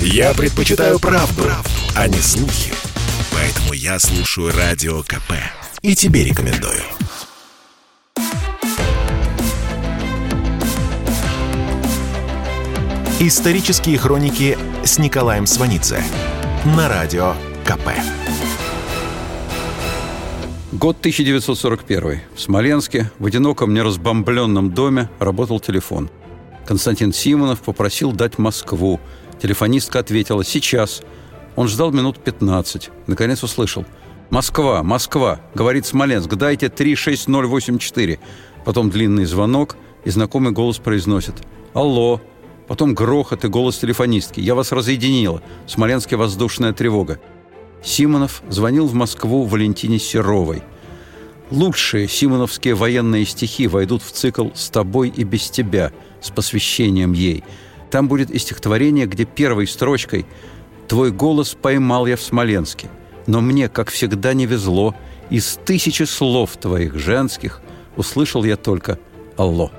Я предпочитаю правду, правду, а не слухи. Поэтому я слушаю Радио КП. И тебе рекомендую. Исторические хроники с Николаем Сванидзе на Радио КП. Год 1941. В Смоленске, в одиноком неразбомбленном доме, работал телефон. Константин Симонов попросил дать Москву. Телефонистка ответила «Сейчас». Он ждал минут 15. Наконец услышал «Москва, Москва!» Говорит Смоленск «Дайте 36084». Потом длинный звонок, и знакомый голос произносит «Алло!» Потом грохот и голос телефонистки. «Я вас разъединила. В Смоленске воздушная тревога». Симонов звонил в Москву Валентине Серовой. Лучшие симоновские военные стихи войдут в цикл «С тобой и без тебя» с посвящением ей. Там будет и стихотворение, где первой строчкой «Твой голос поймал я в Смоленске, но мне, как всегда, не везло, из тысячи слов твоих женских услышал я только «Алло».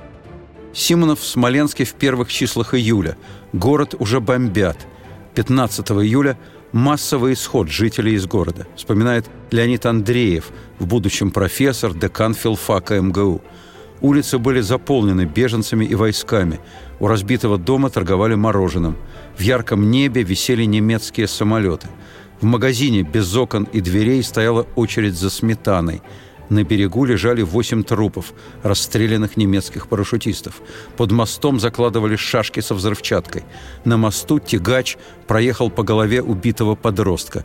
Симонов в Смоленске в первых числах июля. Город уже бомбят. 15 июля массовый исход жителей из города, вспоминает Леонид Андреев, в будущем профессор, декан филфака МГУ. Улицы были заполнены беженцами и войсками. У разбитого дома торговали мороженым. В ярком небе висели немецкие самолеты. В магазине без окон и дверей стояла очередь за сметаной – на берегу лежали восемь трупов, расстрелянных немецких парашютистов. Под мостом закладывали шашки со взрывчаткой. На мосту тягач проехал по голове убитого подростка.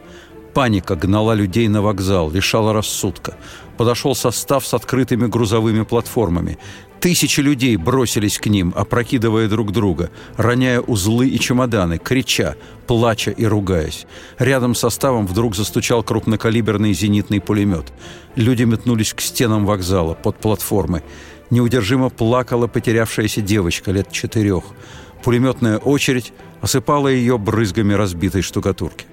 Паника гнала людей на вокзал, лишала рассудка. Подошел состав с открытыми грузовыми платформами. Тысячи людей бросились к ним, опрокидывая друг друга, роняя узлы и чемоданы, крича, плача и ругаясь. Рядом с составом вдруг застучал крупнокалиберный зенитный пулемет. Люди метнулись к стенам вокзала, под платформы. Неудержимо плакала потерявшаяся девочка лет четырех. Пулеметная очередь осыпала ее брызгами разбитой штукатурки.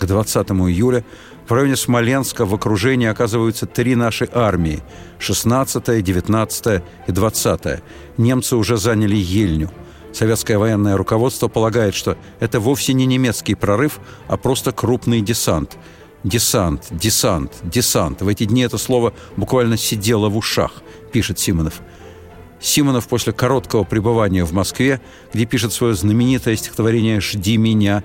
К 20 июля в районе Смоленска в окружении оказываются три наши армии – 16-я, 19-я и 20-я. Немцы уже заняли Ельню. Советское военное руководство полагает, что это вовсе не немецкий прорыв, а просто крупный десант. Десант, десант, десант. В эти дни это слово буквально сидело в ушах, пишет Симонов. Симонов после короткого пребывания в Москве, где пишет свое знаменитое стихотворение «Жди меня»,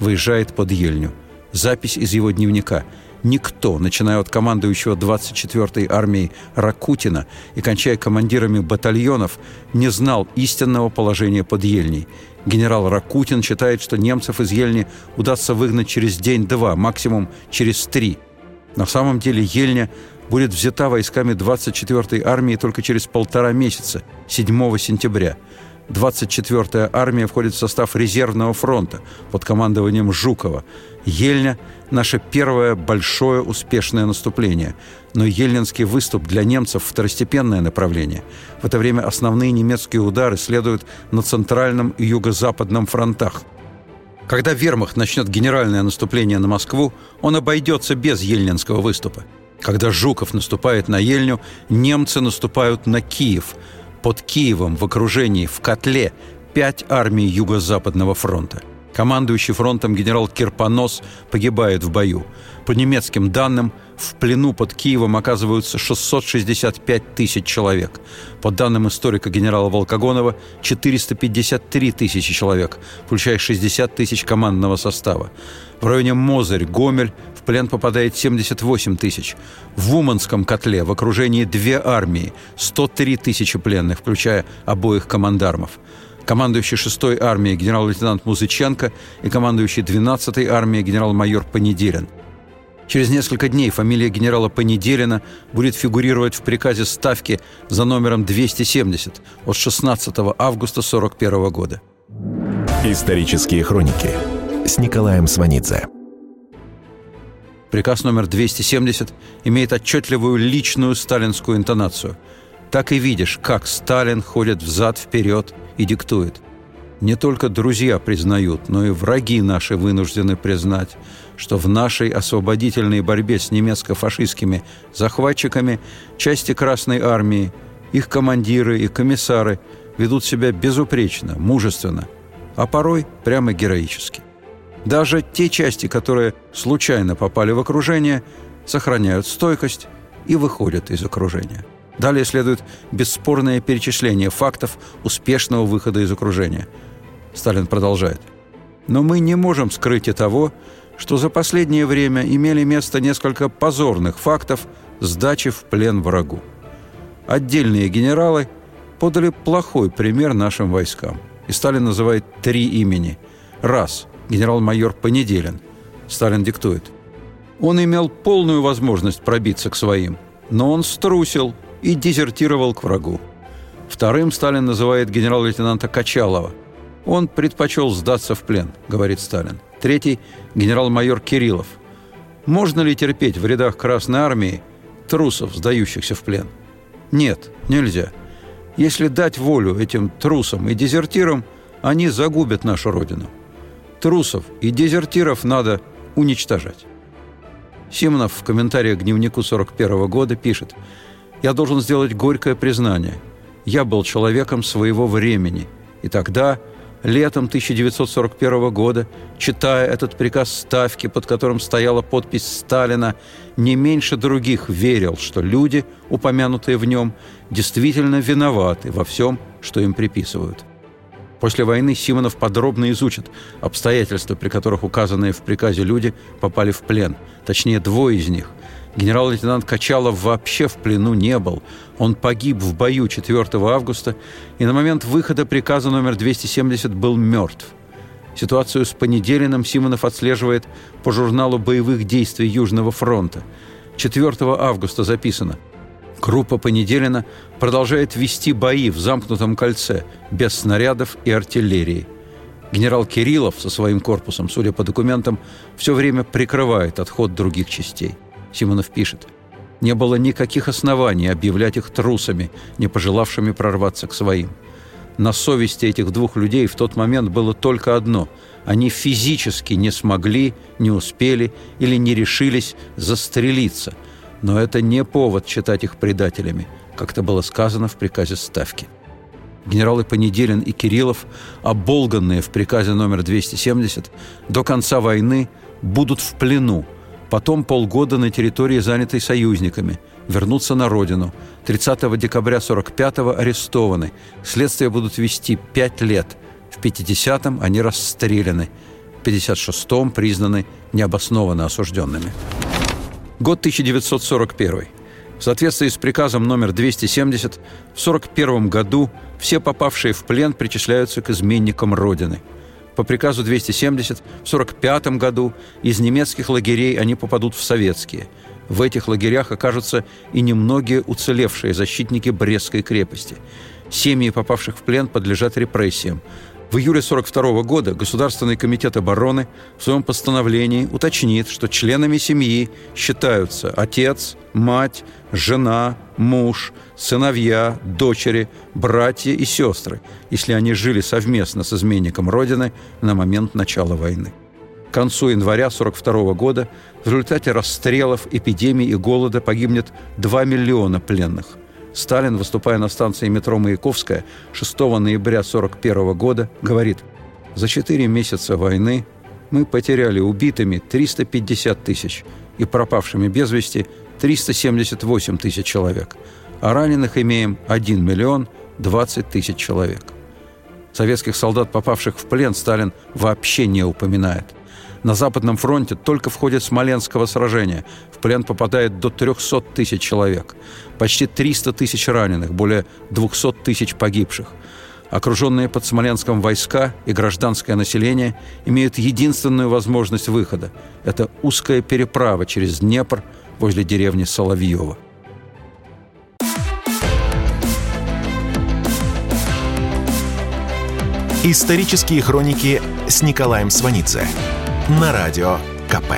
выезжает под Ельню – Запись из его дневника. Никто, начиная от командующего 24-й армией Ракутина и кончая командирами батальонов, не знал истинного положения под Ельней. Генерал Ракутин считает, что немцев из Ельни удастся выгнать через день-два, максимум через три. На самом деле Ельня будет взята войсками 24-й армии только через полтора месяца, 7 сентября – 24-я армия входит в состав резервного фронта под командованием Жукова. Ельня – наше первое большое успешное наступление. Но ельнинский выступ для немцев – второстепенное направление. В это время основные немецкие удары следуют на центральном и юго-западном фронтах. Когда вермахт начнет генеральное наступление на Москву, он обойдется без ельнинского выступа. Когда Жуков наступает на Ельню, немцы наступают на Киев – под Киевом в окружении, в котле, пять армий Юго-Западного фронта. Командующий фронтом генерал Кирпонос погибает в бою. По немецким данным, в плену под Киевом оказываются 665 тысяч человек. По данным историка генерала Волкогонова, 453 тысячи человек, включая 60 тысяч командного состава. В районе Мозырь, Гомель в плен попадает 78 тысяч. В Уманском котле в окружении две армии, 103 тысячи пленных, включая обоих командармов. Командующий 6-й армией генерал-лейтенант Музыченко и командующий 12-й армией генерал-майор Понеделин. Через несколько дней фамилия генерала Понеделина будет фигурировать в приказе Ставки за номером 270 от 16 августа 1941 года. Исторические хроники с Николаем Сванидзе. Приказ номер 270 имеет отчетливую личную сталинскую интонацию. Так и видишь, как Сталин ходит взад-вперед и диктует. Не только друзья признают, но и враги наши вынуждены признать, что в нашей освободительной борьбе с немецко-фашистскими захватчиками части Красной Армии, их командиры и комиссары ведут себя безупречно, мужественно. а порой прямо героически. Даже те части, которые случайно попали в окружение, сохраняют стойкость и выходят из окружения. Далее следует бесспорное перечисление фактов успешного выхода из окружения. Сталин продолжает. Но мы не можем скрыть и того, что за последнее время имели место несколько позорных фактов сдачи в плен врагу. Отдельные генералы подали плохой пример нашим войскам. И Сталин называет три имени. Раз – генерал-майор Понеделин. Сталин диктует. Он имел полную возможность пробиться к своим, но он струсил и дезертировал к врагу. Вторым Сталин называет генерал-лейтенанта Качалова. Он предпочел сдаться в плен, говорит Сталин. Третий – генерал-майор Кириллов. Можно ли терпеть в рядах Красной Армии трусов, сдающихся в плен? Нет, нельзя. Если дать волю этим трусам и дезертирам, они загубят нашу Родину. Трусов и дезертиров надо уничтожать. Симонов в комментариях к дневнику 41 года пишет – я должен сделать горькое признание. Я был человеком своего времени. И тогда, летом 1941 года, читая этот приказ Ставки, под которым стояла подпись Сталина, не меньше других верил, что люди, упомянутые в нем, действительно виноваты во всем, что им приписывают. После войны Симонов подробно изучит обстоятельства, при которых указанные в приказе люди попали в плен. Точнее, двое из них – Генерал-лейтенант Качалов вообще в плену не был. Он погиб в бою 4 августа и на момент выхода приказа номер 270 был мертв. Ситуацию с Понеделиным Симонов отслеживает по журналу боевых действий Южного фронта. 4 августа записано Группа Понеделина продолжает вести бои в замкнутом кольце, без снарядов и артиллерии. Генерал Кириллов со своим корпусом, судя по документам, все время прикрывает отход других частей. Симонов пишет, не было никаких оснований объявлять их трусами, не пожелавшими прорваться к своим. На совести этих двух людей в тот момент было только одно – они физически не смогли, не успели или не решились застрелиться. Но это не повод считать их предателями, как это было сказано в приказе Ставки. Генералы Понеделин и Кириллов, оболганные в приказе номер 270, до конца войны будут в плену – потом полгода на территории, занятой союзниками, вернуться на родину. 30 декабря 45-го арестованы. Следствие будут вести 5 лет. В 50-м они расстреляны. В 56-м признаны необоснованно осужденными. Год 1941. В соответствии с приказом номер 270, в 1941 году все попавшие в плен причисляются к изменникам Родины – по приказу 270 в 1945 году из немецких лагерей они попадут в советские. В этих лагерях окажутся и немногие уцелевшие защитники Брестской крепости. Семьи попавших в плен подлежат репрессиям. В июле 1942 года Государственный комитет обороны в своем постановлении уточнит, что членами семьи считаются отец, мать, жена, муж, сыновья, дочери, братья и сестры, если они жили совместно с изменником Родины на момент начала войны. К концу января 1942 года в результате расстрелов, эпидемий и голода погибнет 2 миллиона пленных. Сталин, выступая на станции метро Маяковская 6 ноября 1941 года, говорит, «За четыре месяца войны мы потеряли убитыми 350 тысяч и пропавшими без вести 378 тысяч человек, а раненых имеем 1 миллион 20 тысяч человек». Советских солдат, попавших в плен, Сталин вообще не упоминает – на Западном фронте только в ходе Смоленского сражения в плен попадает до 300 тысяч человек. Почти 300 тысяч раненых, более 200 тысяч погибших. Окруженные под Смоленском войска и гражданское население имеют единственную возможность выхода. Это узкая переправа через Днепр возле деревни Соловьева. Исторические хроники с Николаем Сванидзе на Радио КП.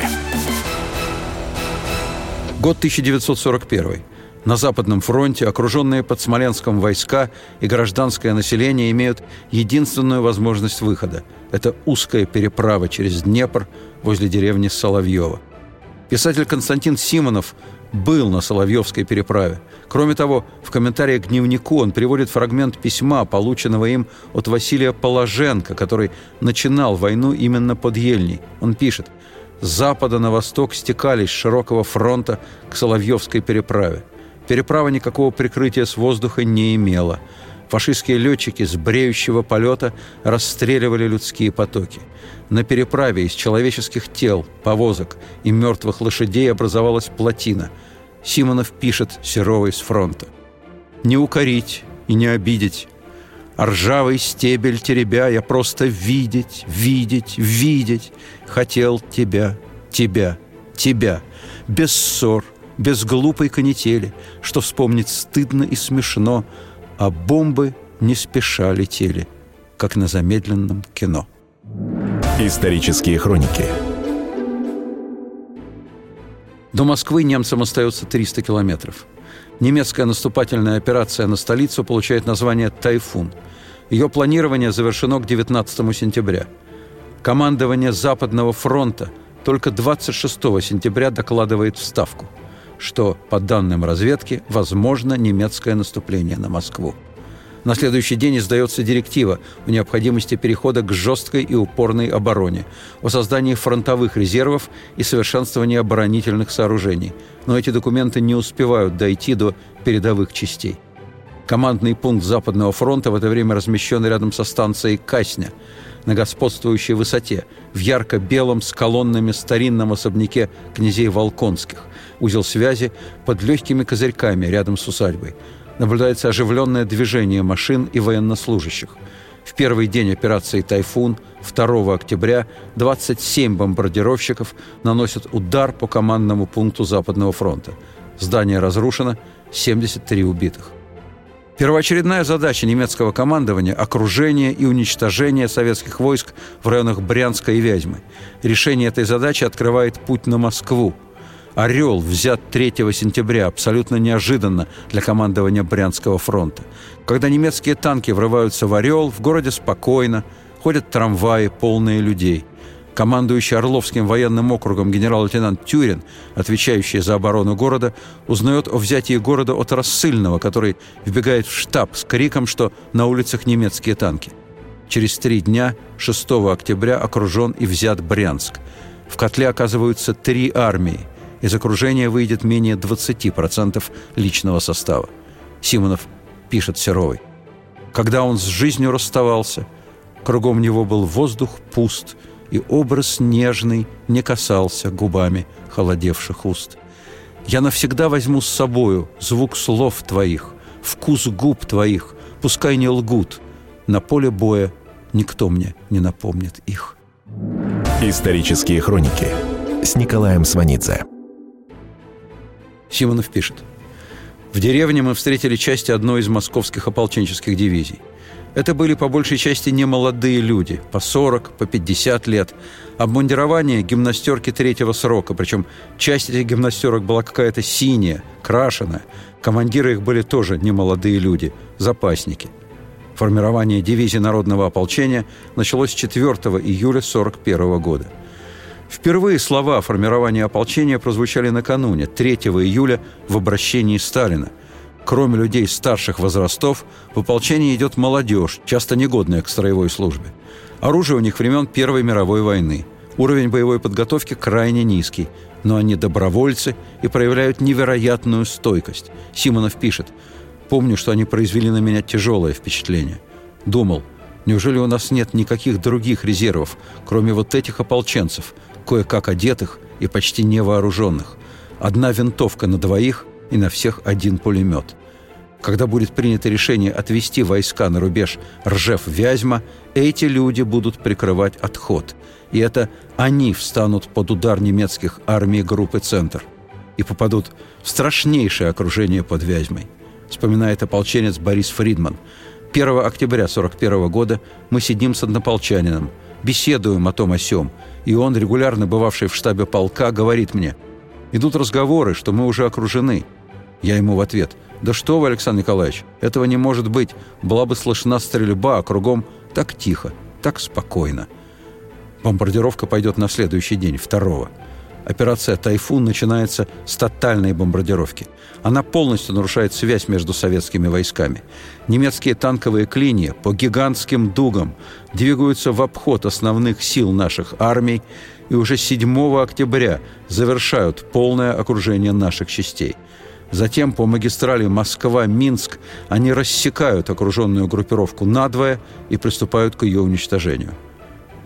Год 1941. На Западном фронте окруженные под Смоленском войска и гражданское население имеют единственную возможность выхода. Это узкая переправа через Днепр возле деревни Соловьева. Писатель Константин Симонов был на Соловьевской переправе. Кроме того, в комментариях к дневнику он приводит фрагмент письма, полученного им от Василия Положенко, который начинал войну именно под Ельней. Он пишет «С запада на восток стекались с широкого фронта к Соловьевской переправе. Переправа никакого прикрытия с воздуха не имела. Фашистские летчики с бреющего полета расстреливали людские потоки. На переправе из человеческих тел, повозок и мертвых лошадей образовалась плотина. Симонов пишет Серовой с фронта. «Не укорить и не обидеть, а ржавый стебель теребя я просто видеть, видеть, видеть хотел тебя, тебя, тебя, без ссор, без глупой канители, что вспомнить стыдно и смешно, а бомбы не спеша летели, как на замедленном кино. Исторические хроники До Москвы немцам остается 300 километров. Немецкая наступательная операция на столицу получает название «Тайфун». Ее планирование завершено к 19 сентября. Командование Западного фронта только 26 сентября докладывает в Ставку – что, по данным разведки, возможно немецкое наступление на Москву. На следующий день издается директива о необходимости перехода к жесткой и упорной обороне, о создании фронтовых резервов и совершенствовании оборонительных сооружений. Но эти документы не успевают дойти до передовых частей. Командный пункт Западного фронта в это время размещен рядом со станцией Касня на господствующей высоте, в ярко-белом с колоннами старинном особняке князей Волконских, узел связи под легкими козырьками рядом с усадьбой. Наблюдается оживленное движение машин и военнослужащих. В первый день операции «Тайфун» 2 октября 27 бомбардировщиков наносят удар по командному пункту Западного фронта. Здание разрушено, 73 убитых. Первоочередная задача немецкого командования – окружение и уничтожение советских войск в районах Брянска и Вязьмы. Решение этой задачи открывает путь на Москву. «Орел» взят 3 сентября абсолютно неожиданно для командования Брянского фронта. Когда немецкие танки врываются в «Орел», в городе спокойно, ходят трамваи, полные людей – Командующий Орловским военным округом генерал-лейтенант Тюрин, отвечающий за оборону города, узнает о взятии города от рассыльного, который вбегает в штаб с криком, что на улицах немецкие танки. Через три дня, 6 октября, окружен и взят Брянск. В котле оказываются три армии. Из окружения выйдет менее 20% личного состава. Симонов пишет Серовой. Когда он с жизнью расставался, кругом него был воздух пуст – и образ нежный не касался губами холодевших уст. Я навсегда возьму с собою звук слов твоих, вкус губ твоих, пускай не лгут. На поле боя никто мне не напомнит их. Исторические хроники с Николаем Сванидзе. Симонов пишет. В деревне мы встретили части одной из московских ополченческих дивизий – это были по большей части не молодые люди, по 40, по 50 лет. Обмундирование гимнастерки третьего срока, причем часть этих гимнастерок была какая-то синяя, крашеная. Командиры их были тоже не молодые люди, запасники. Формирование дивизии народного ополчения началось 4 июля 1941 года. Впервые слова о формировании ополчения прозвучали накануне, 3 июля, в обращении Сталина – Кроме людей старших возрастов, в ополчение идет молодежь, часто негодная к строевой службе. Оружие у них времен Первой мировой войны. Уровень боевой подготовки крайне низкий, но они добровольцы и проявляют невероятную стойкость. Симонов пишет, «Помню, что они произвели на меня тяжелое впечатление. Думал, неужели у нас нет никаких других резервов, кроме вот этих ополченцев, кое-как одетых и почти невооруженных? Одна винтовка на двоих – и на всех один пулемет. Когда будет принято решение отвести войска на рубеж Ржев-Вязьма, эти люди будут прикрывать отход. И это они встанут под удар немецких армий группы «Центр» и попадут в страшнейшее окружение под Вязьмой, вспоминает ополченец Борис Фридман. 1 октября 1941 года мы сидим с однополчанином, беседуем о том о сём, и он, регулярно бывавший в штабе полка, говорит мне, идут разговоры, что мы уже окружены – я ему в ответ. «Да что вы, Александр Николаевич, этого не может быть. Была бы слышна стрельба, а кругом так тихо, так спокойно». Бомбардировка пойдет на следующий день, второго. Операция «Тайфун» начинается с тотальной бомбардировки. Она полностью нарушает связь между советскими войсками. Немецкие танковые клинья по гигантским дугам двигаются в обход основных сил наших армий и уже 7 октября завершают полное окружение наших частей. Затем по магистрали Москва-Минск они рассекают окруженную группировку надвое и приступают к ее уничтожению.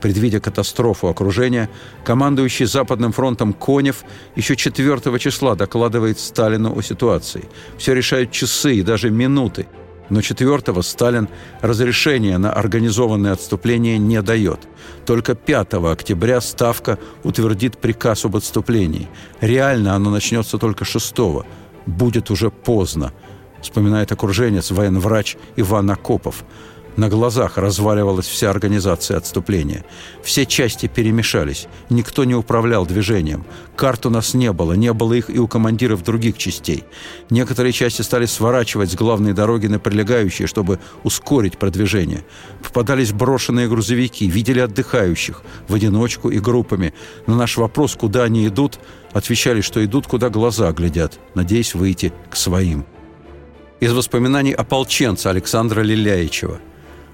Предвидя катастрофу окружения, командующий Западным фронтом Конев еще 4 числа докладывает Сталину о ситуации. Все решают часы и даже минуты. Но 4 Сталин разрешения на организованное отступление не дает. Только 5 октября Ставка утвердит приказ об отступлении. Реально оно начнется только 6 Будет уже поздно, вспоминает окруженец, военврач Иван Акопов – на глазах разваливалась вся организация отступления. Все части перемешались. Никто не управлял движением. Карт у нас не было. Не было их и у командиров других частей. Некоторые части стали сворачивать с главной дороги на прилегающие, чтобы ускорить продвижение. Попадались брошенные грузовики. Видели отдыхающих. В одиночку и группами. На наш вопрос, куда они идут, отвечали, что идут, куда глаза глядят, надеясь выйти к своим. Из воспоминаний ополченца Александра Лиляичева –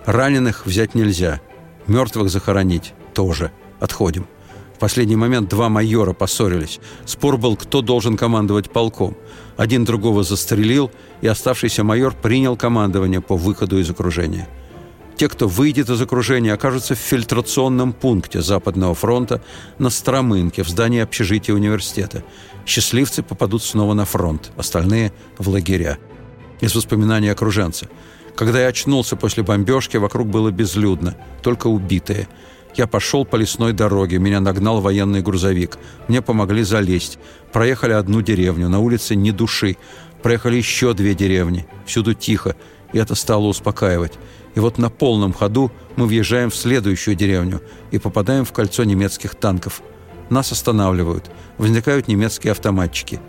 Раненых взять нельзя. Мертвых захоронить тоже. Отходим. В последний момент два майора поссорились. Спор был, кто должен командовать полком. Один другого застрелил, и оставшийся майор принял командование по выходу из окружения. Те, кто выйдет из окружения, окажутся в фильтрационном пункте Западного фронта на Стромынке, в здании общежития университета. Счастливцы попадут снова на фронт, остальные – в лагеря. Из воспоминаний окруженца – когда я очнулся после бомбежки, вокруг было безлюдно, только убитые. Я пошел по лесной дороге, меня нагнал военный грузовик. Мне помогли залезть. Проехали одну деревню, на улице ни души. Проехали еще две деревни, всюду тихо, и это стало успокаивать. И вот на полном ходу мы въезжаем в следующую деревню и попадаем в кольцо немецких танков. Нас останавливают. Возникают немецкие автоматчики.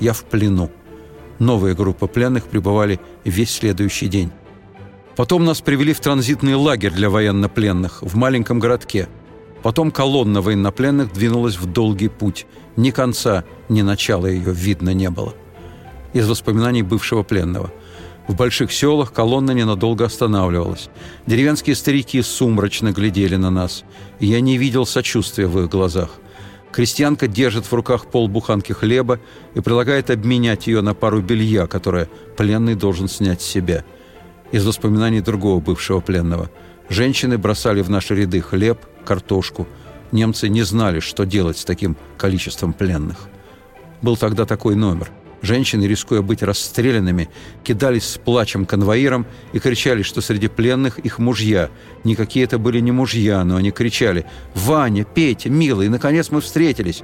Я в плену. Новые группы пленных пребывали весь следующий день. Потом нас привели в транзитный лагерь для военнопленных в маленьком городке. Потом колонна военнопленных двинулась в долгий путь. Ни конца, ни начала ее видно не было. Из воспоминаний бывшего пленного. В больших селах колонна ненадолго останавливалась. Деревенские старики сумрачно глядели на нас. И я не видел сочувствия в их глазах. Крестьянка держит в руках полбуханки хлеба и предлагает обменять ее на пару белья, которое пленный должен снять с себя – из воспоминаний другого бывшего пленного. Женщины бросали в наши ряды хлеб, картошку. Немцы не знали, что делать с таким количеством пленных. Был тогда такой номер. Женщины, рискуя быть расстрелянными, кидались с плачем конвоирам и кричали, что среди пленных их мужья. Никакие это были не мужья, но они кричали «Ваня, Петя, милый, наконец мы встретились!»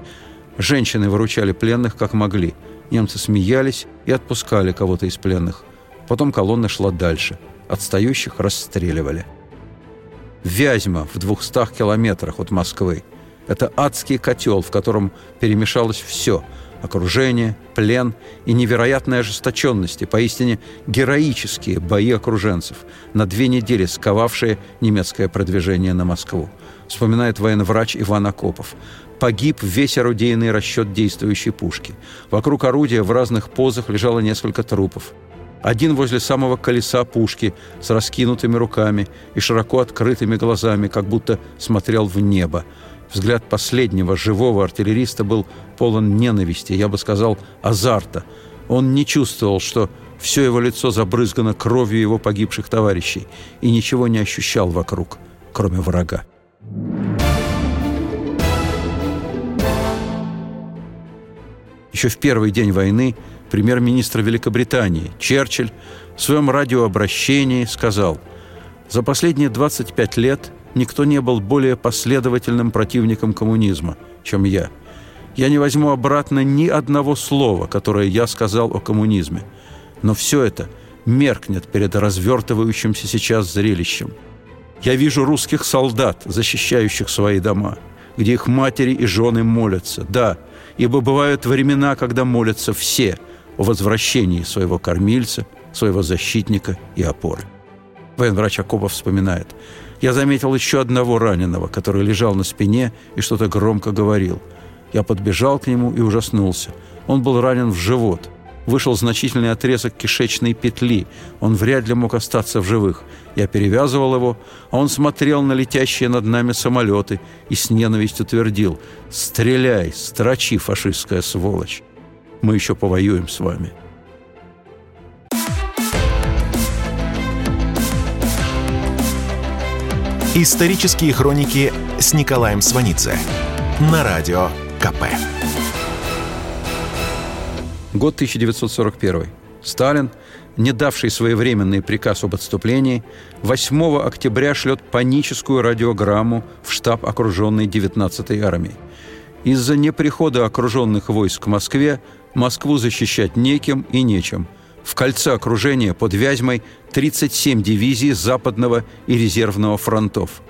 Женщины выручали пленных как могли. Немцы смеялись и отпускали кого-то из пленных – Потом колонна шла дальше. Отстающих расстреливали. Вязьма в двухстах километрах от Москвы. Это адский котел, в котором перемешалось все – окружение, плен и невероятная ожесточенность, и поистине героические бои окруженцев, на две недели сковавшие немецкое продвижение на Москву. Вспоминает военврач Иван Акопов. Погиб весь орудийный расчет действующей пушки. Вокруг орудия в разных позах лежало несколько трупов. Один возле самого колеса пушки с раскинутыми руками и широко открытыми глазами, как будто смотрел в небо. Взгляд последнего живого артиллериста был полон ненависти, я бы сказал, азарта. Он не чувствовал, что все его лицо забрызгано кровью его погибших товарищей и ничего не ощущал вокруг, кроме врага. Еще в первый день войны премьер-министр Великобритании Черчилль в своем радиообращении сказал «За последние 25 лет никто не был более последовательным противником коммунизма, чем я. Я не возьму обратно ни одного слова, которое я сказал о коммунизме. Но все это меркнет перед развертывающимся сейчас зрелищем. Я вижу русских солдат, защищающих свои дома, где их матери и жены молятся. Да, ибо бывают времена, когда молятся все – о возвращении своего кормильца, своего защитника и опоры. Военврач Акопов вспоминает. «Я заметил еще одного раненого, который лежал на спине и что-то громко говорил. Я подбежал к нему и ужаснулся. Он был ранен в живот. Вышел значительный отрезок кишечной петли. Он вряд ли мог остаться в живых. Я перевязывал его, а он смотрел на летящие над нами самолеты и с ненавистью твердил «Стреляй, строчи, фашистская сволочь! Мы еще повоюем с вами!» Исторические хроники с Николаем Сванидзе на радио КП. Год 1941. Сталин, не давший своевременный приказ об отступлении, 8 октября шлет паническую радиограмму в штаб окруженной 19-й армии. Из-за неприхода окруженных войск к Москве Москву защищать неким и нечем – в кольце окружения под Вязьмой 37 дивизий Западного и резервного фронтов,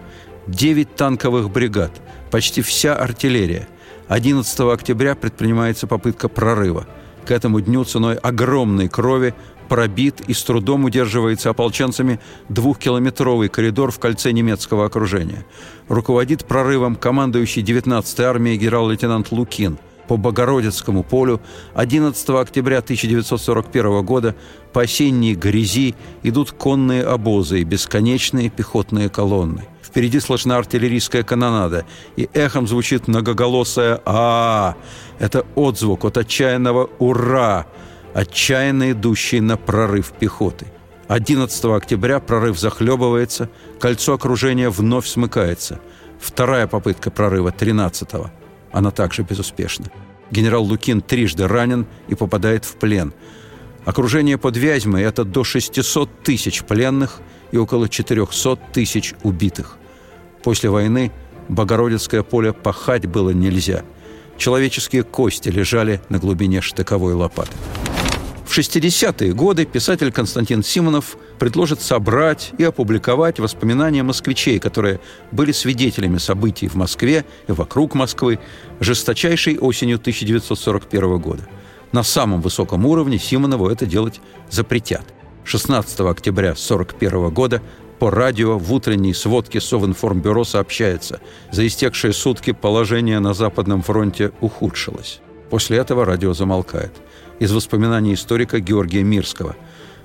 9 танковых бригад, почти вся артиллерия. 11 октября предпринимается попытка прорыва. К этому дню ценой огромной крови пробит и с трудом удерживается ополченцами двухкилометровый коридор в кольце немецкого окружения. Руководит прорывом командующий 19-й армией генерал-лейтенант Лукин – по Богородицкому полю 11 октября 1941 года по осенней грязи идут конные обозы и бесконечные пехотные колонны. Впереди слышна артиллерийская канонада, и эхом звучит многоголосое а, -а, -а Это отзвук от отчаянного «Ура!», отчаянно идущий на прорыв пехоты. 11 октября прорыв захлебывается, кольцо окружения вновь смыкается. Вторая попытка прорыва 13 -го. Она также безуспешна. Генерал Лукин трижды ранен и попадает в плен. Окружение под Вязьмой – это до 600 тысяч пленных и около 400 тысяч убитых. После войны Богородицкое поле пахать было нельзя. Человеческие кости лежали на глубине штыковой лопаты. В 60-е годы писатель Константин Симонов предложит собрать и опубликовать воспоминания москвичей, которые были свидетелями событий в Москве и вокруг Москвы жесточайшей осенью 1941 года. На самом высоком уровне Симонову это делать запретят. 16 октября 1941 года по радио в утренней сводке Совинформбюро сообщается, за истекшие сутки положение на Западном фронте ухудшилось. После этого радио замолкает из воспоминаний историка Георгия Мирского.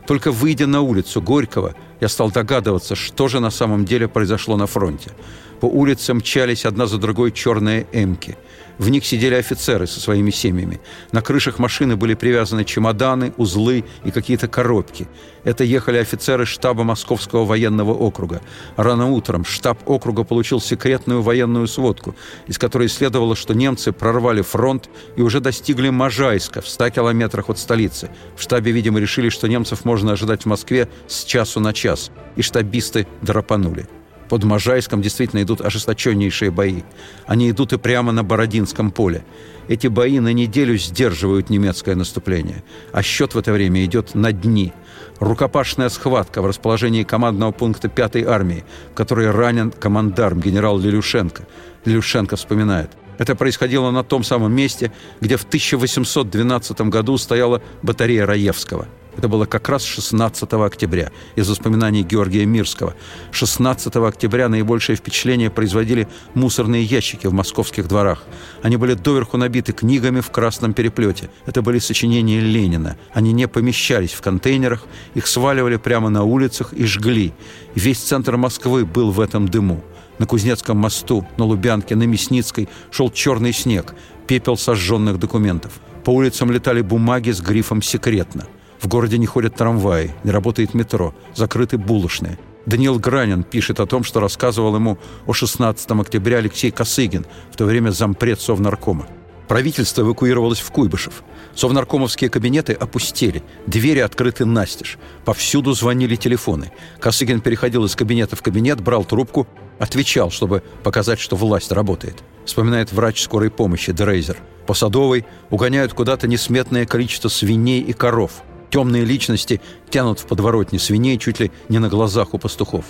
Только выйдя на улицу Горького, я стал догадываться, что же на самом деле произошло на фронте. По улицам мчались одна за другой черные «Эмки». В них сидели офицеры со своими семьями. На крышах машины были привязаны чемоданы, узлы и какие-то коробки. Это ехали офицеры штаба Московского военного округа. Рано утром штаб округа получил секретную военную сводку, из которой следовало, что немцы прорвали фронт и уже достигли Можайска в 100 километрах от столицы. В штабе, видимо, решили, что немцев можно ожидать в Москве с часу на час, и штабисты драпанули. Под Можайском действительно идут ожесточеннейшие бои. Они идут и прямо на Бородинском поле. Эти бои на неделю сдерживают немецкое наступление, а счет в это время идет на дни. Рукопашная схватка в расположении командного пункта 5-й армии, в которой ранен командарм генерал Лилюшенко. Лилюшенко вспоминает. Это происходило на том самом месте, где в 1812 году стояла батарея Раевского – это было как раз 16 октября, из воспоминаний Георгия Мирского. 16 октября наибольшее впечатление производили мусорные ящики в московских дворах. Они были доверху набиты книгами в красном переплете. Это были сочинения Ленина. Они не помещались в контейнерах, их сваливали прямо на улицах и жгли. Весь центр Москвы был в этом дыму. На Кузнецком мосту, на Лубянке, на Мясницкой шел черный снег, пепел сожженных документов. По улицам летали бумаги с грифом «Секретно». В городе не ходят трамваи, не работает метро, закрыты булочные. Даниил Гранин пишет о том, что рассказывал ему о 16 октября Алексей Косыгин, в то время зампред Совнаркома. Правительство эвакуировалось в Куйбышев. Совнаркомовские кабинеты опустели, двери открыты настежь. Повсюду звонили телефоны. Косыгин переходил из кабинета в кабинет, брал трубку, отвечал, чтобы показать, что власть работает. Вспоминает врач скорой помощи Дрейзер. По Садовой угоняют куда-то несметное количество свиней и коров – Темные личности тянут в подворотни свиней чуть ли не на глазах у пастухов.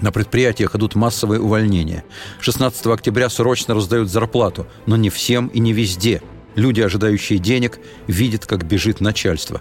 На предприятиях идут массовые увольнения. 16 октября срочно раздают зарплату, но не всем и не везде. Люди, ожидающие денег, видят, как бежит начальство.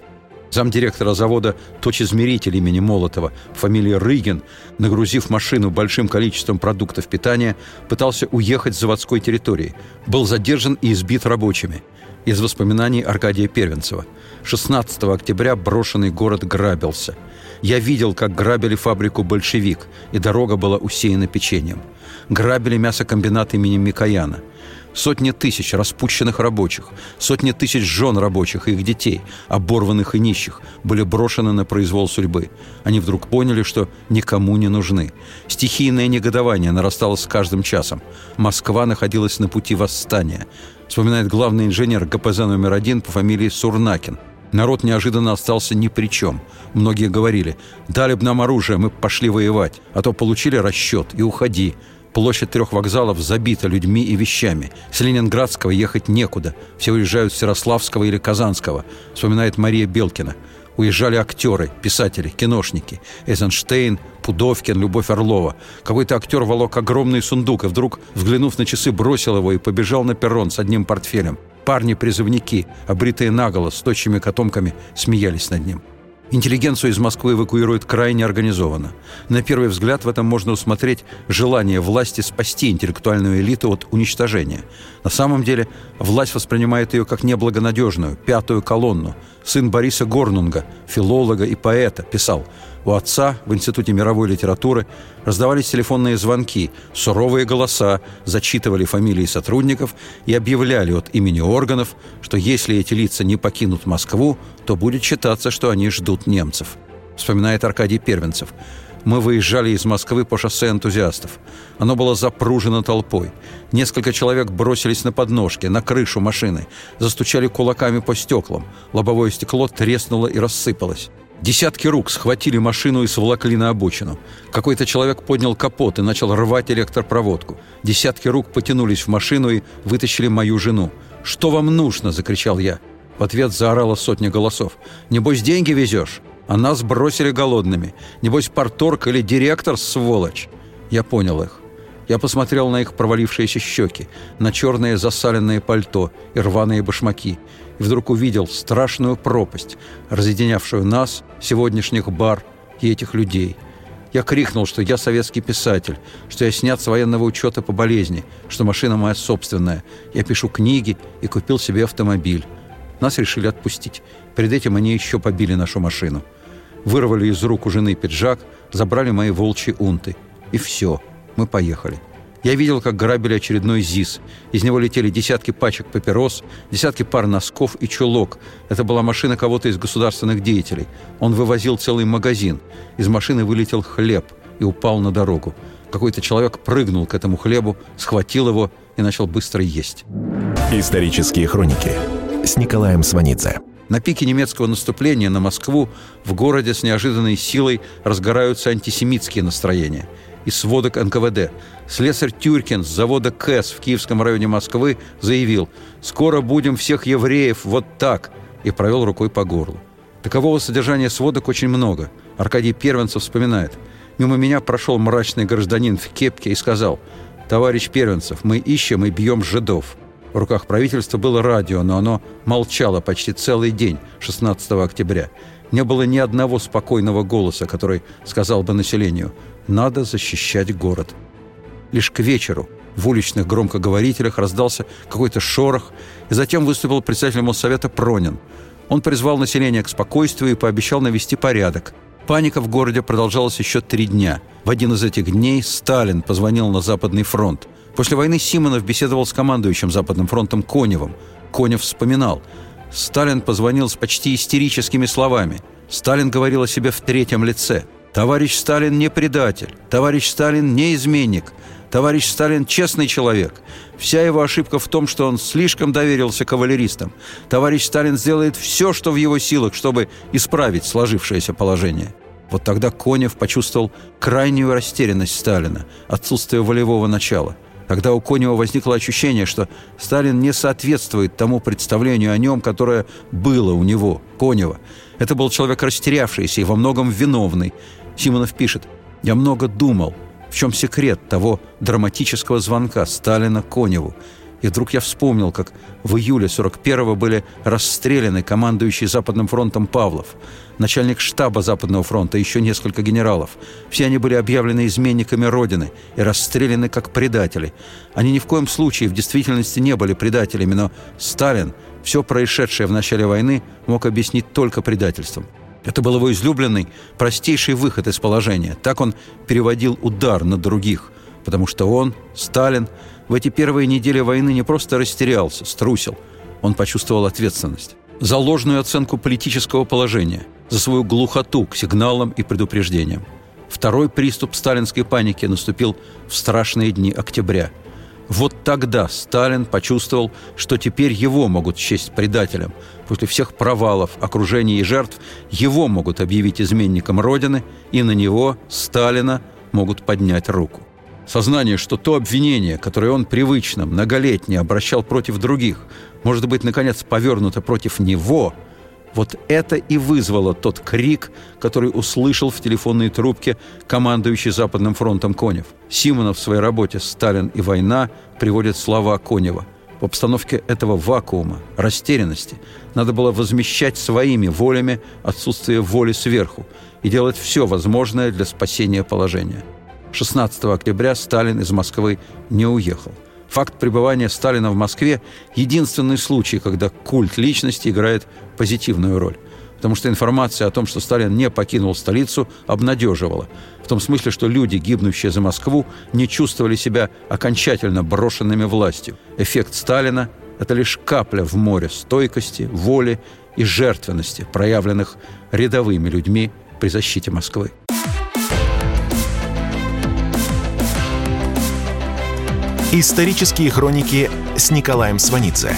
Замдиректора завода «Точизмеритель» имени Молотова, фамилии Рыгин, нагрузив машину большим количеством продуктов питания, пытался уехать с заводской территории. Был задержан и избит рабочими. Из воспоминаний Аркадия Первенцева. 16 октября брошенный город грабился. Я видел, как грабили фабрику «Большевик», и дорога была усеяна печеньем. Грабили мясокомбинат имени Микояна – Сотни тысяч распущенных рабочих, сотни тысяч жен рабочих и их детей, оборванных и нищих, были брошены на произвол судьбы. Они вдруг поняли, что никому не нужны. Стихийное негодование нарастало с каждым часом. Москва находилась на пути восстания. Вспоминает главный инженер ГПЗ номер один по фамилии Сурнакин. Народ неожиданно остался ни при чем. Многие говорили, дали бы нам оружие, мы пошли воевать, а то получили расчет и уходи. Площадь трех вокзалов забита людьми и вещами. С Ленинградского ехать некуда. Все уезжают с Ярославского или Казанского, вспоминает Мария Белкина. Уезжали актеры, писатели, киношники. Эйзенштейн, Пудовкин, Любовь Орлова. Какой-то актер волок огромный сундук и вдруг, взглянув на часы, бросил его и побежал на перрон с одним портфелем. Парни-призывники, обритые наголо, с точными котомками, смеялись над ним. Интеллигенцию из Москвы эвакуируют крайне организованно. На первый взгляд в этом можно усмотреть желание власти спасти интеллектуальную элиту от уничтожения. На самом деле власть воспринимает ее как неблагонадежную, пятую колонну. Сын Бориса Горнунга, филолога и поэта, писал – у отца в Институте мировой литературы раздавались телефонные звонки, суровые голоса зачитывали фамилии сотрудников и объявляли от имени органов, что если эти лица не покинут Москву, то будет считаться, что они ждут немцев. Вспоминает Аркадий Первенцев. Мы выезжали из Москвы по шоссе энтузиастов. Оно было запружено толпой. Несколько человек бросились на подножки, на крышу машины, застучали кулаками по стеклам. Лобовое стекло треснуло и рассыпалось. Десятки рук схватили машину и сволокли на обочину. Какой-то человек поднял капот и начал рвать электропроводку. Десятки рук потянулись в машину и вытащили мою жену. «Что вам нужно?» – закричал я. В ответ заорала сотня голосов. «Небось, деньги везешь?» А нас бросили голодными. Небось, порторг или директор, сволочь. Я понял их. Я посмотрел на их провалившиеся щеки, на черное засаленное пальто и рваные башмаки – и вдруг увидел страшную пропасть, разъединявшую нас, сегодняшних бар и этих людей. Я крикнул, что я советский писатель, что я снят с военного учета по болезни, что машина моя собственная. Я пишу книги и купил себе автомобиль. Нас решили отпустить. Перед этим они еще побили нашу машину. Вырвали из рук у жены пиджак, забрали мои волчьи унты. И все, мы поехали. Я видел, как грабили очередной ЗИС. Из него летели десятки пачек папирос, десятки пар носков и чулок. Это была машина кого-то из государственных деятелей. Он вывозил целый магазин. Из машины вылетел хлеб и упал на дорогу. Какой-то человек прыгнул к этому хлебу, схватил его и начал быстро есть. Исторические хроники с Николаем Сванидзе. На пике немецкого наступления на Москву в городе с неожиданной силой разгораются антисемитские настроения – из сводок НКВД. Слесарь Тюркин с завода КЭС в Киевском районе Москвы заявил «Скоро будем всех евреев вот так» и провел рукой по горлу. Такового содержания сводок очень много. Аркадий Первенцев вспоминает. Мимо меня прошел мрачный гражданин в кепке и сказал «Товарищ Первенцев, мы ищем и бьем жидов». В руках правительства было радио, но оно молчало почти целый день 16 октября. Не было ни одного спокойного голоса, который сказал бы населению надо защищать город. Лишь к вечеру в уличных громкоговорителях раздался какой-то шорох, и затем выступил председатель Моссовета Пронин. Он призвал население к спокойствию и пообещал навести порядок. Паника в городе продолжалась еще три дня. В один из этих дней Сталин позвонил на Западный фронт. После войны Симонов беседовал с командующим Западным фронтом Коневым. Конев вспоминал. Сталин позвонил с почти истерическими словами. Сталин говорил о себе в третьем лице – Товарищ Сталин не предатель, товарищ Сталин не изменник, товарищ Сталин честный человек. Вся его ошибка в том, что он слишком доверился кавалеристам. Товарищ Сталин сделает все, что в его силах, чтобы исправить сложившееся положение. Вот тогда Конев почувствовал крайнюю растерянность Сталина, отсутствие волевого начала. Тогда у Конева возникло ощущение, что Сталин не соответствует тому представлению о нем, которое было у него, Конева. Это был человек растерявшийся и во многом виновный, Симонов пишет, «Я много думал, в чем секрет того драматического звонка Сталина Коневу. И вдруг я вспомнил, как в июле 41-го были расстреляны командующий Западным фронтом Павлов, начальник штаба Западного фронта, еще несколько генералов. Все они были объявлены изменниками Родины и расстреляны как предатели. Они ни в коем случае в действительности не были предателями, но Сталин все происшедшее в начале войны мог объяснить только предательством. Это был его излюбленный, простейший выход из положения. Так он переводил удар на других, потому что он, Сталин, в эти первые недели войны не просто растерялся, струсил. Он почувствовал ответственность. За ложную оценку политического положения, за свою глухоту к сигналам и предупреждениям. Второй приступ сталинской паники наступил в страшные дни октября. Вот тогда Сталин почувствовал, что теперь его могут счесть предателем. После всех провалов, окружений и жертв его могут объявить изменником Родины, и на него, Сталина, могут поднять руку. Сознание, что то обвинение, которое он привычно, многолетне обращал против других, может быть, наконец, повернуто против него, вот это и вызвало тот крик, который услышал в телефонной трубке командующий Западным фронтом Конев. Симонов в своей работе «Сталин и война» приводит слова Конева. В обстановке этого вакуума, растерянности, надо было возмещать своими волями отсутствие воли сверху и делать все возможное для спасения положения – 16 октября Сталин из Москвы не уехал. Факт пребывания Сталина в Москве – единственный случай, когда культ личности играет позитивную роль. Потому что информация о том, что Сталин не покинул столицу, обнадеживала. В том смысле, что люди, гибнущие за Москву, не чувствовали себя окончательно брошенными властью. Эффект Сталина – это лишь капля в море стойкости, воли и жертвенности, проявленных рядовыми людьми при защите Москвы. Исторические хроники с Николаем Сванидзе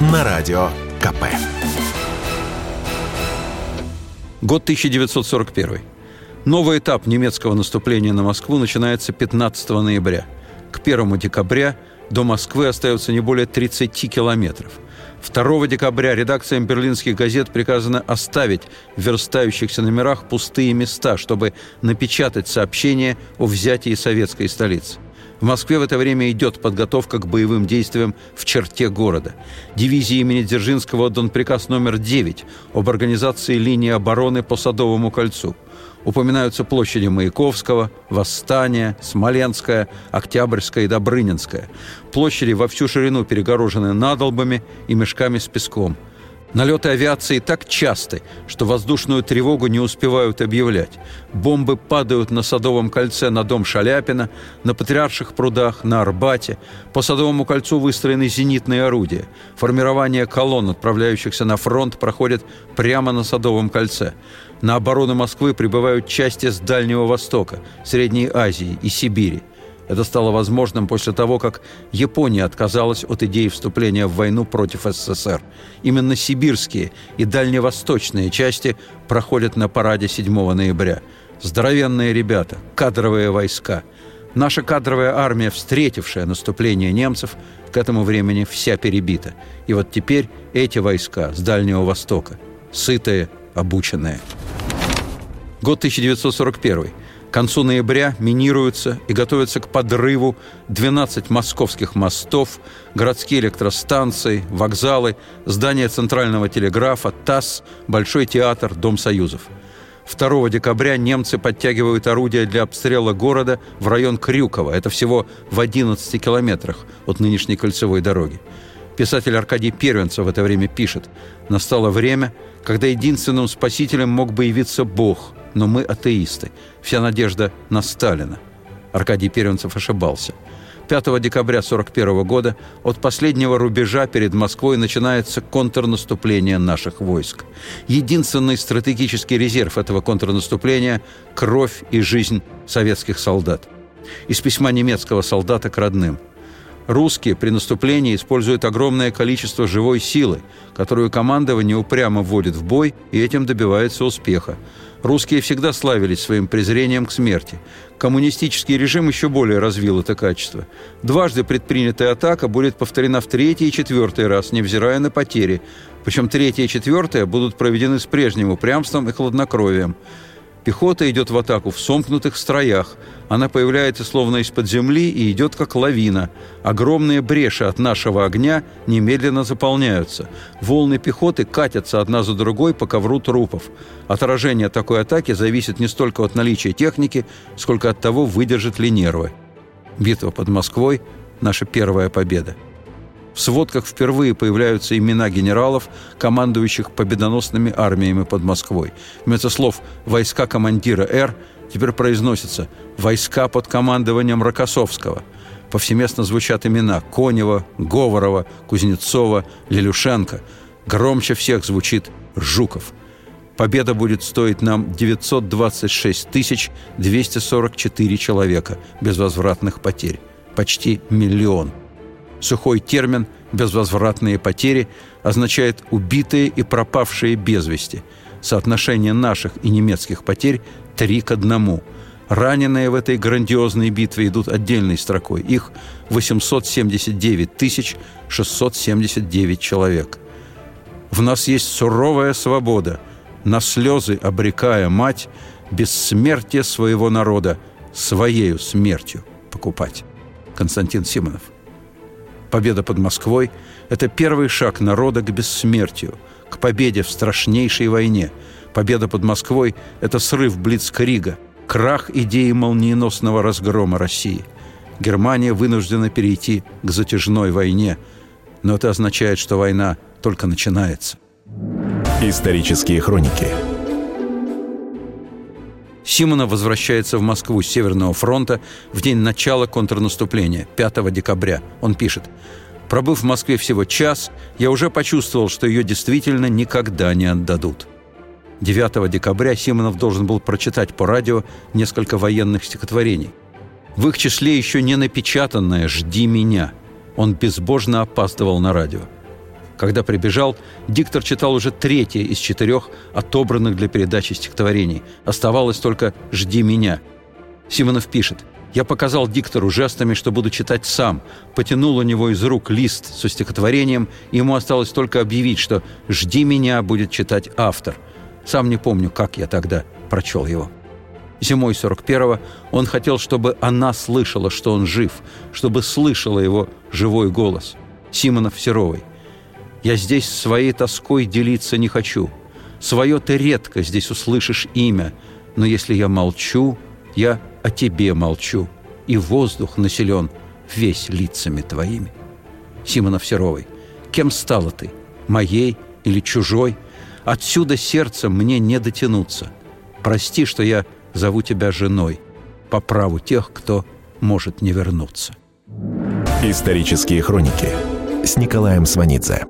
на радио КП. Год 1941. Новый этап немецкого наступления на Москву начинается 15 ноября. К 1 декабря до Москвы остается не более 30 километров. 2 декабря редакциям берлинских газет приказано оставить в верстающихся номерах пустые места, чтобы напечатать сообщение о взятии советской столицы. В Москве в это время идет подготовка к боевым действиям в черте города. Дивизии имени Дзержинского отдан приказ номер 9 об организации линии обороны по Садовому кольцу. Упоминаются площади Маяковского, Восстания, Смоленская, Октябрьская и Добрынинская. Площади во всю ширину перегорожены надолбами и мешками с песком – Налеты авиации так часты, что воздушную тревогу не успевают объявлять. Бомбы падают на Садовом кольце на дом Шаляпина, на Патриарших прудах, на Арбате. По Садовому кольцу выстроены зенитные орудия. Формирование колонн, отправляющихся на фронт, проходит прямо на Садовом кольце. На оборону Москвы прибывают части с Дальнего Востока, Средней Азии и Сибири. Это стало возможным после того, как Япония отказалась от идеи вступления в войну против СССР. Именно сибирские и дальневосточные части проходят на параде 7 ноября. Здоровенные ребята, кадровые войска. Наша кадровая армия, встретившая наступление немцев, к этому времени вся перебита. И вот теперь эти войска с Дальнего Востока, сытые, обученные. Год 1941 к концу ноября минируются и готовятся к подрыву 12 московских мостов, городские электростанции, вокзалы, здание Центрального телеграфа, ТАСС, Большой театр, Дом Союзов. 2 декабря немцы подтягивают орудия для обстрела города в район Крюкова. Это всего в 11 километрах от нынешней кольцевой дороги. Писатель Аркадий Первенцев в это время пишет «Настало время, когда единственным спасителем мог бы явиться Бог – но мы атеисты. Вся надежда на Сталина. Аркадий Первенцев ошибался. 5 декабря 1941 года от последнего рубежа перед Москвой начинается контрнаступление наших войск. Единственный стратегический резерв этого контрнаступления – кровь и жизнь советских солдат. Из письма немецкого солдата к родным. Русские при наступлении используют огромное количество живой силы, которую командование упрямо вводит в бой и этим добивается успеха. Русские всегда славились своим презрением к смерти. Коммунистический режим еще более развил это качество. Дважды предпринятая атака будет повторена в третий и четвертый раз, невзирая на потери. Причем третья и четвертая будут проведены с прежним упрямством и хладнокровием. Пехота идет в атаку в сомкнутых строях. Она появляется словно из-под земли и идет как лавина. Огромные бреши от нашего огня немедленно заполняются. Волны пехоты катятся одна за другой по ковру трупов. Отражение такой атаки зависит не столько от наличия техники, сколько от того, выдержит ли нервы. Битва под Москвой – наша первая победа. В сводках впервые появляются имена генералов, командующих победоносными армиями под Москвой. Вместо слов «войска командира Р» теперь произносится «войска под командованием Рокоссовского». Повсеместно звучат имена Конева, Говорова, Кузнецова, Лелюшенко. Громче всех звучит Жуков. Победа будет стоить нам 926 244 человека без возвратных потерь. Почти миллион. Сухой термин «безвозвратные потери» означает «убитые и пропавшие без вести». Соотношение наших и немецких потерь – три к одному. Раненые в этой грандиозной битве идут отдельной строкой. Их 879 679 человек. В нас есть суровая свобода, на слезы обрекая мать, бессмертие своего народа своею смертью покупать. Константин Симонов – Победа под Москвой – это первый шаг народа к бессмертию, к победе в страшнейшей войне. Победа под Москвой – это срыв Блицкрига, крах идеи молниеносного разгрома России. Германия вынуждена перейти к затяжной войне, но это означает, что война только начинается. Исторические хроники Симонов возвращается в Москву с Северного фронта в день начала контрнаступления, 5 декабря. Он пишет «Пробыв в Москве всего час, я уже почувствовал, что ее действительно никогда не отдадут». 9 декабря Симонов должен был прочитать по радио несколько военных стихотворений. В их числе еще не напечатанное «Жди меня». Он безбожно опаздывал на радио – когда прибежал, диктор читал уже третье из четырех отобранных для передачи стихотворений. Оставалось только «Жди меня». Симонов пишет «Я показал диктору жестами, что буду читать сам, потянул у него из рук лист со стихотворением, ему осталось только объявить, что «Жди меня» будет читать автор. Сам не помню, как я тогда прочел его. Зимой 41-го он хотел, чтобы она слышала, что он жив, чтобы слышала его живой голос. Симонов Серовой – я здесь своей тоской делиться не хочу. Свое ты редко здесь услышишь имя, но если я молчу, я о тебе молчу, и воздух населен весь лицами твоими. Симонов Серовой. Кем стала ты? Моей или чужой? Отсюда сердцем мне не дотянуться. Прости, что я зову тебя женой, по праву тех, кто может не вернуться. Исторические хроники с Николаем Сванидзе.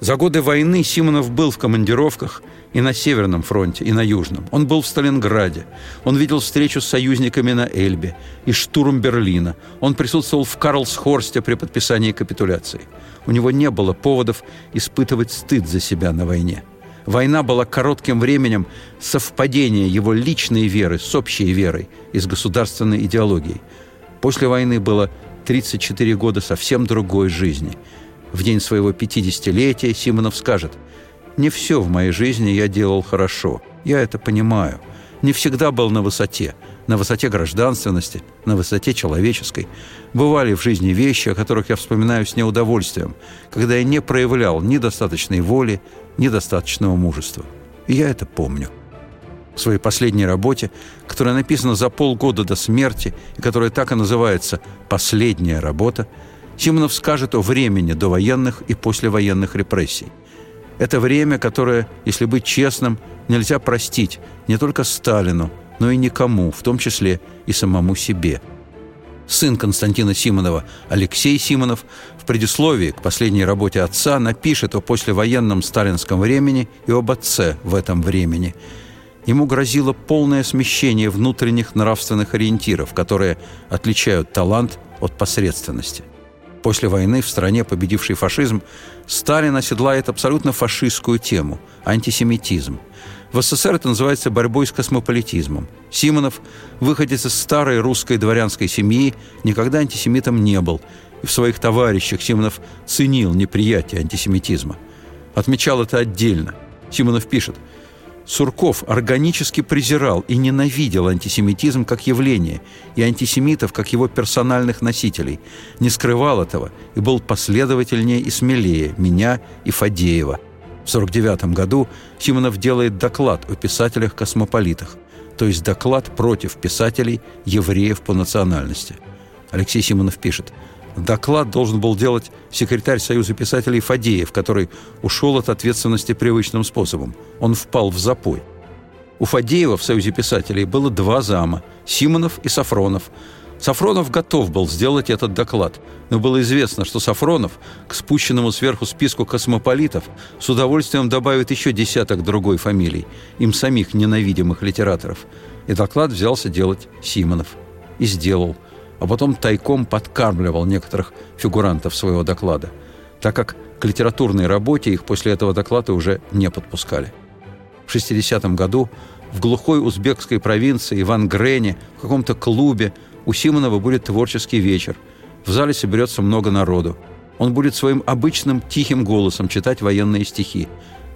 За годы войны Симонов был в командировках и на Северном фронте, и на Южном. Он был в Сталинграде. Он видел встречу с союзниками на Эльбе и штурм Берлина. Он присутствовал в Карлсхорсте при подписании капитуляции. У него не было поводов испытывать стыд за себя на войне. Война была коротким временем совпадения его личной веры с общей верой и с государственной идеологией. После войны было 34 года совсем другой жизни – в день своего 50-летия Симонов скажет «Не все в моей жизни я делал хорошо. Я это понимаю. Не всегда был на высоте. На высоте гражданственности, на высоте человеческой. Бывали в жизни вещи, о которых я вспоминаю с неудовольствием, когда я не проявлял ни достаточной воли, ни достаточного мужества. И я это помню. В своей последней работе, которая написана за полгода до смерти и которая так и называется «Последняя работа», Симонов скажет о времени до военных и послевоенных репрессий. Это время, которое, если быть честным, нельзя простить не только Сталину, но и никому, в том числе и самому себе. Сын Константина Симонова, Алексей Симонов, в предисловии к последней работе отца напишет о послевоенном сталинском времени и об отце в этом времени. Ему грозило полное смещение внутренних нравственных ориентиров, которые отличают талант от посредственности. После войны в стране, победившей фашизм, Сталин оседлает абсолютно фашистскую тему – антисемитизм. В СССР это называется борьбой с космополитизмом. Симонов, выходец из старой русской дворянской семьи, никогда антисемитом не был. И в своих товарищах Симонов ценил неприятие антисемитизма. Отмечал это отдельно. Симонов пишет – Сурков органически презирал и ненавидел антисемитизм как явление и антисемитов как его персональных носителей, не скрывал этого и был последовательнее и смелее меня и Фадеева. В 1949 году Симонов делает доклад о писателях-космополитах, то есть доклад против писателей евреев по национальности. Алексей Симонов пишет – Доклад должен был делать секретарь Союза писателей Фадеев, который ушел от ответственности привычным способом. Он впал в запой. У Фадеева в Союзе писателей было два зама – Симонов и Сафронов. Сафронов готов был сделать этот доклад, но было известно, что Сафронов к спущенному сверху списку космополитов с удовольствием добавит еще десяток другой фамилий, им самих ненавидимых литераторов. И доклад взялся делать Симонов. И сделал – а потом тайком подкармливал некоторых фигурантов своего доклада, так как к литературной работе их после этого доклада уже не подпускали. В 60-м году в глухой узбекской провинции в Ангрене, в каком-то клубе у Симонова будет творческий вечер. В зале соберется много народу. Он будет своим обычным тихим голосом читать военные стихи.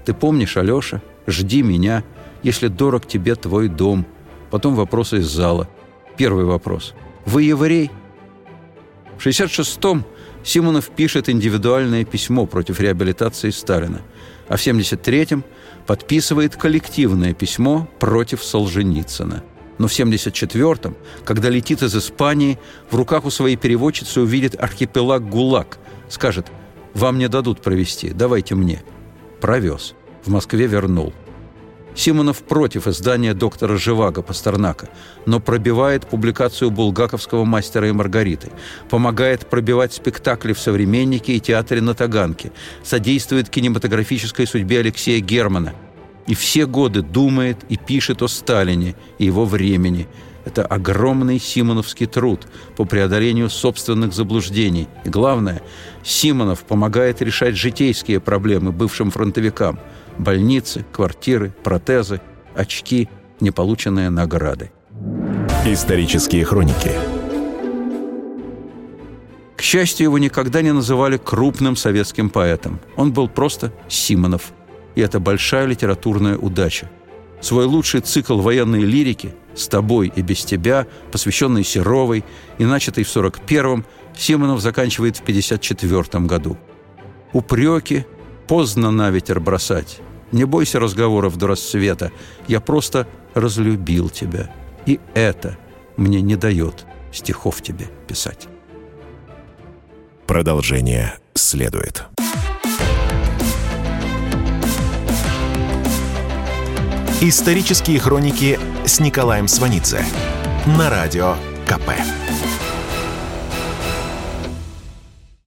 «Ты помнишь, Алеша? Жди меня, если дорог тебе твой дом». Потом вопросы из зала. Первый вопрос. Вы еврей?» В 66-м Симонов пишет индивидуальное письмо против реабилитации Сталина, а в 73-м подписывает коллективное письмо против Солженицына. Но в 74-м, когда летит из Испании, в руках у своей переводчицы увидит архипелаг ГУЛАГ, скажет «Вам не дадут провести, давайте мне». Провез. В Москве вернул – Симонов против издания доктора Живаго Пастернака, но пробивает публикацию булгаковского «Мастера и Маргариты», помогает пробивать спектакли в «Современнике» и театре на Таганке, содействует кинематографической судьбе Алексея Германа. И все годы думает и пишет о Сталине и его времени. Это огромный симоновский труд по преодолению собственных заблуждений. И главное, Симонов помогает решать житейские проблемы бывшим фронтовикам – больницы, квартиры, протезы, очки, неполученные награды. Исторические хроники К счастью, его никогда не называли крупным советским поэтом. Он был просто Симонов. И это большая литературная удача. Свой лучший цикл военной лирики «С тобой и без тебя», посвященный Серовой и начатый в 41-м, Симонов заканчивает в 54 году. Упреки, Поздно на ветер бросать. Не бойся разговоров до рассвета. Я просто разлюбил тебя. И это мне не дает стихов тебе писать. Продолжение следует. Исторические хроники с Николаем Сванидзе на радио КП.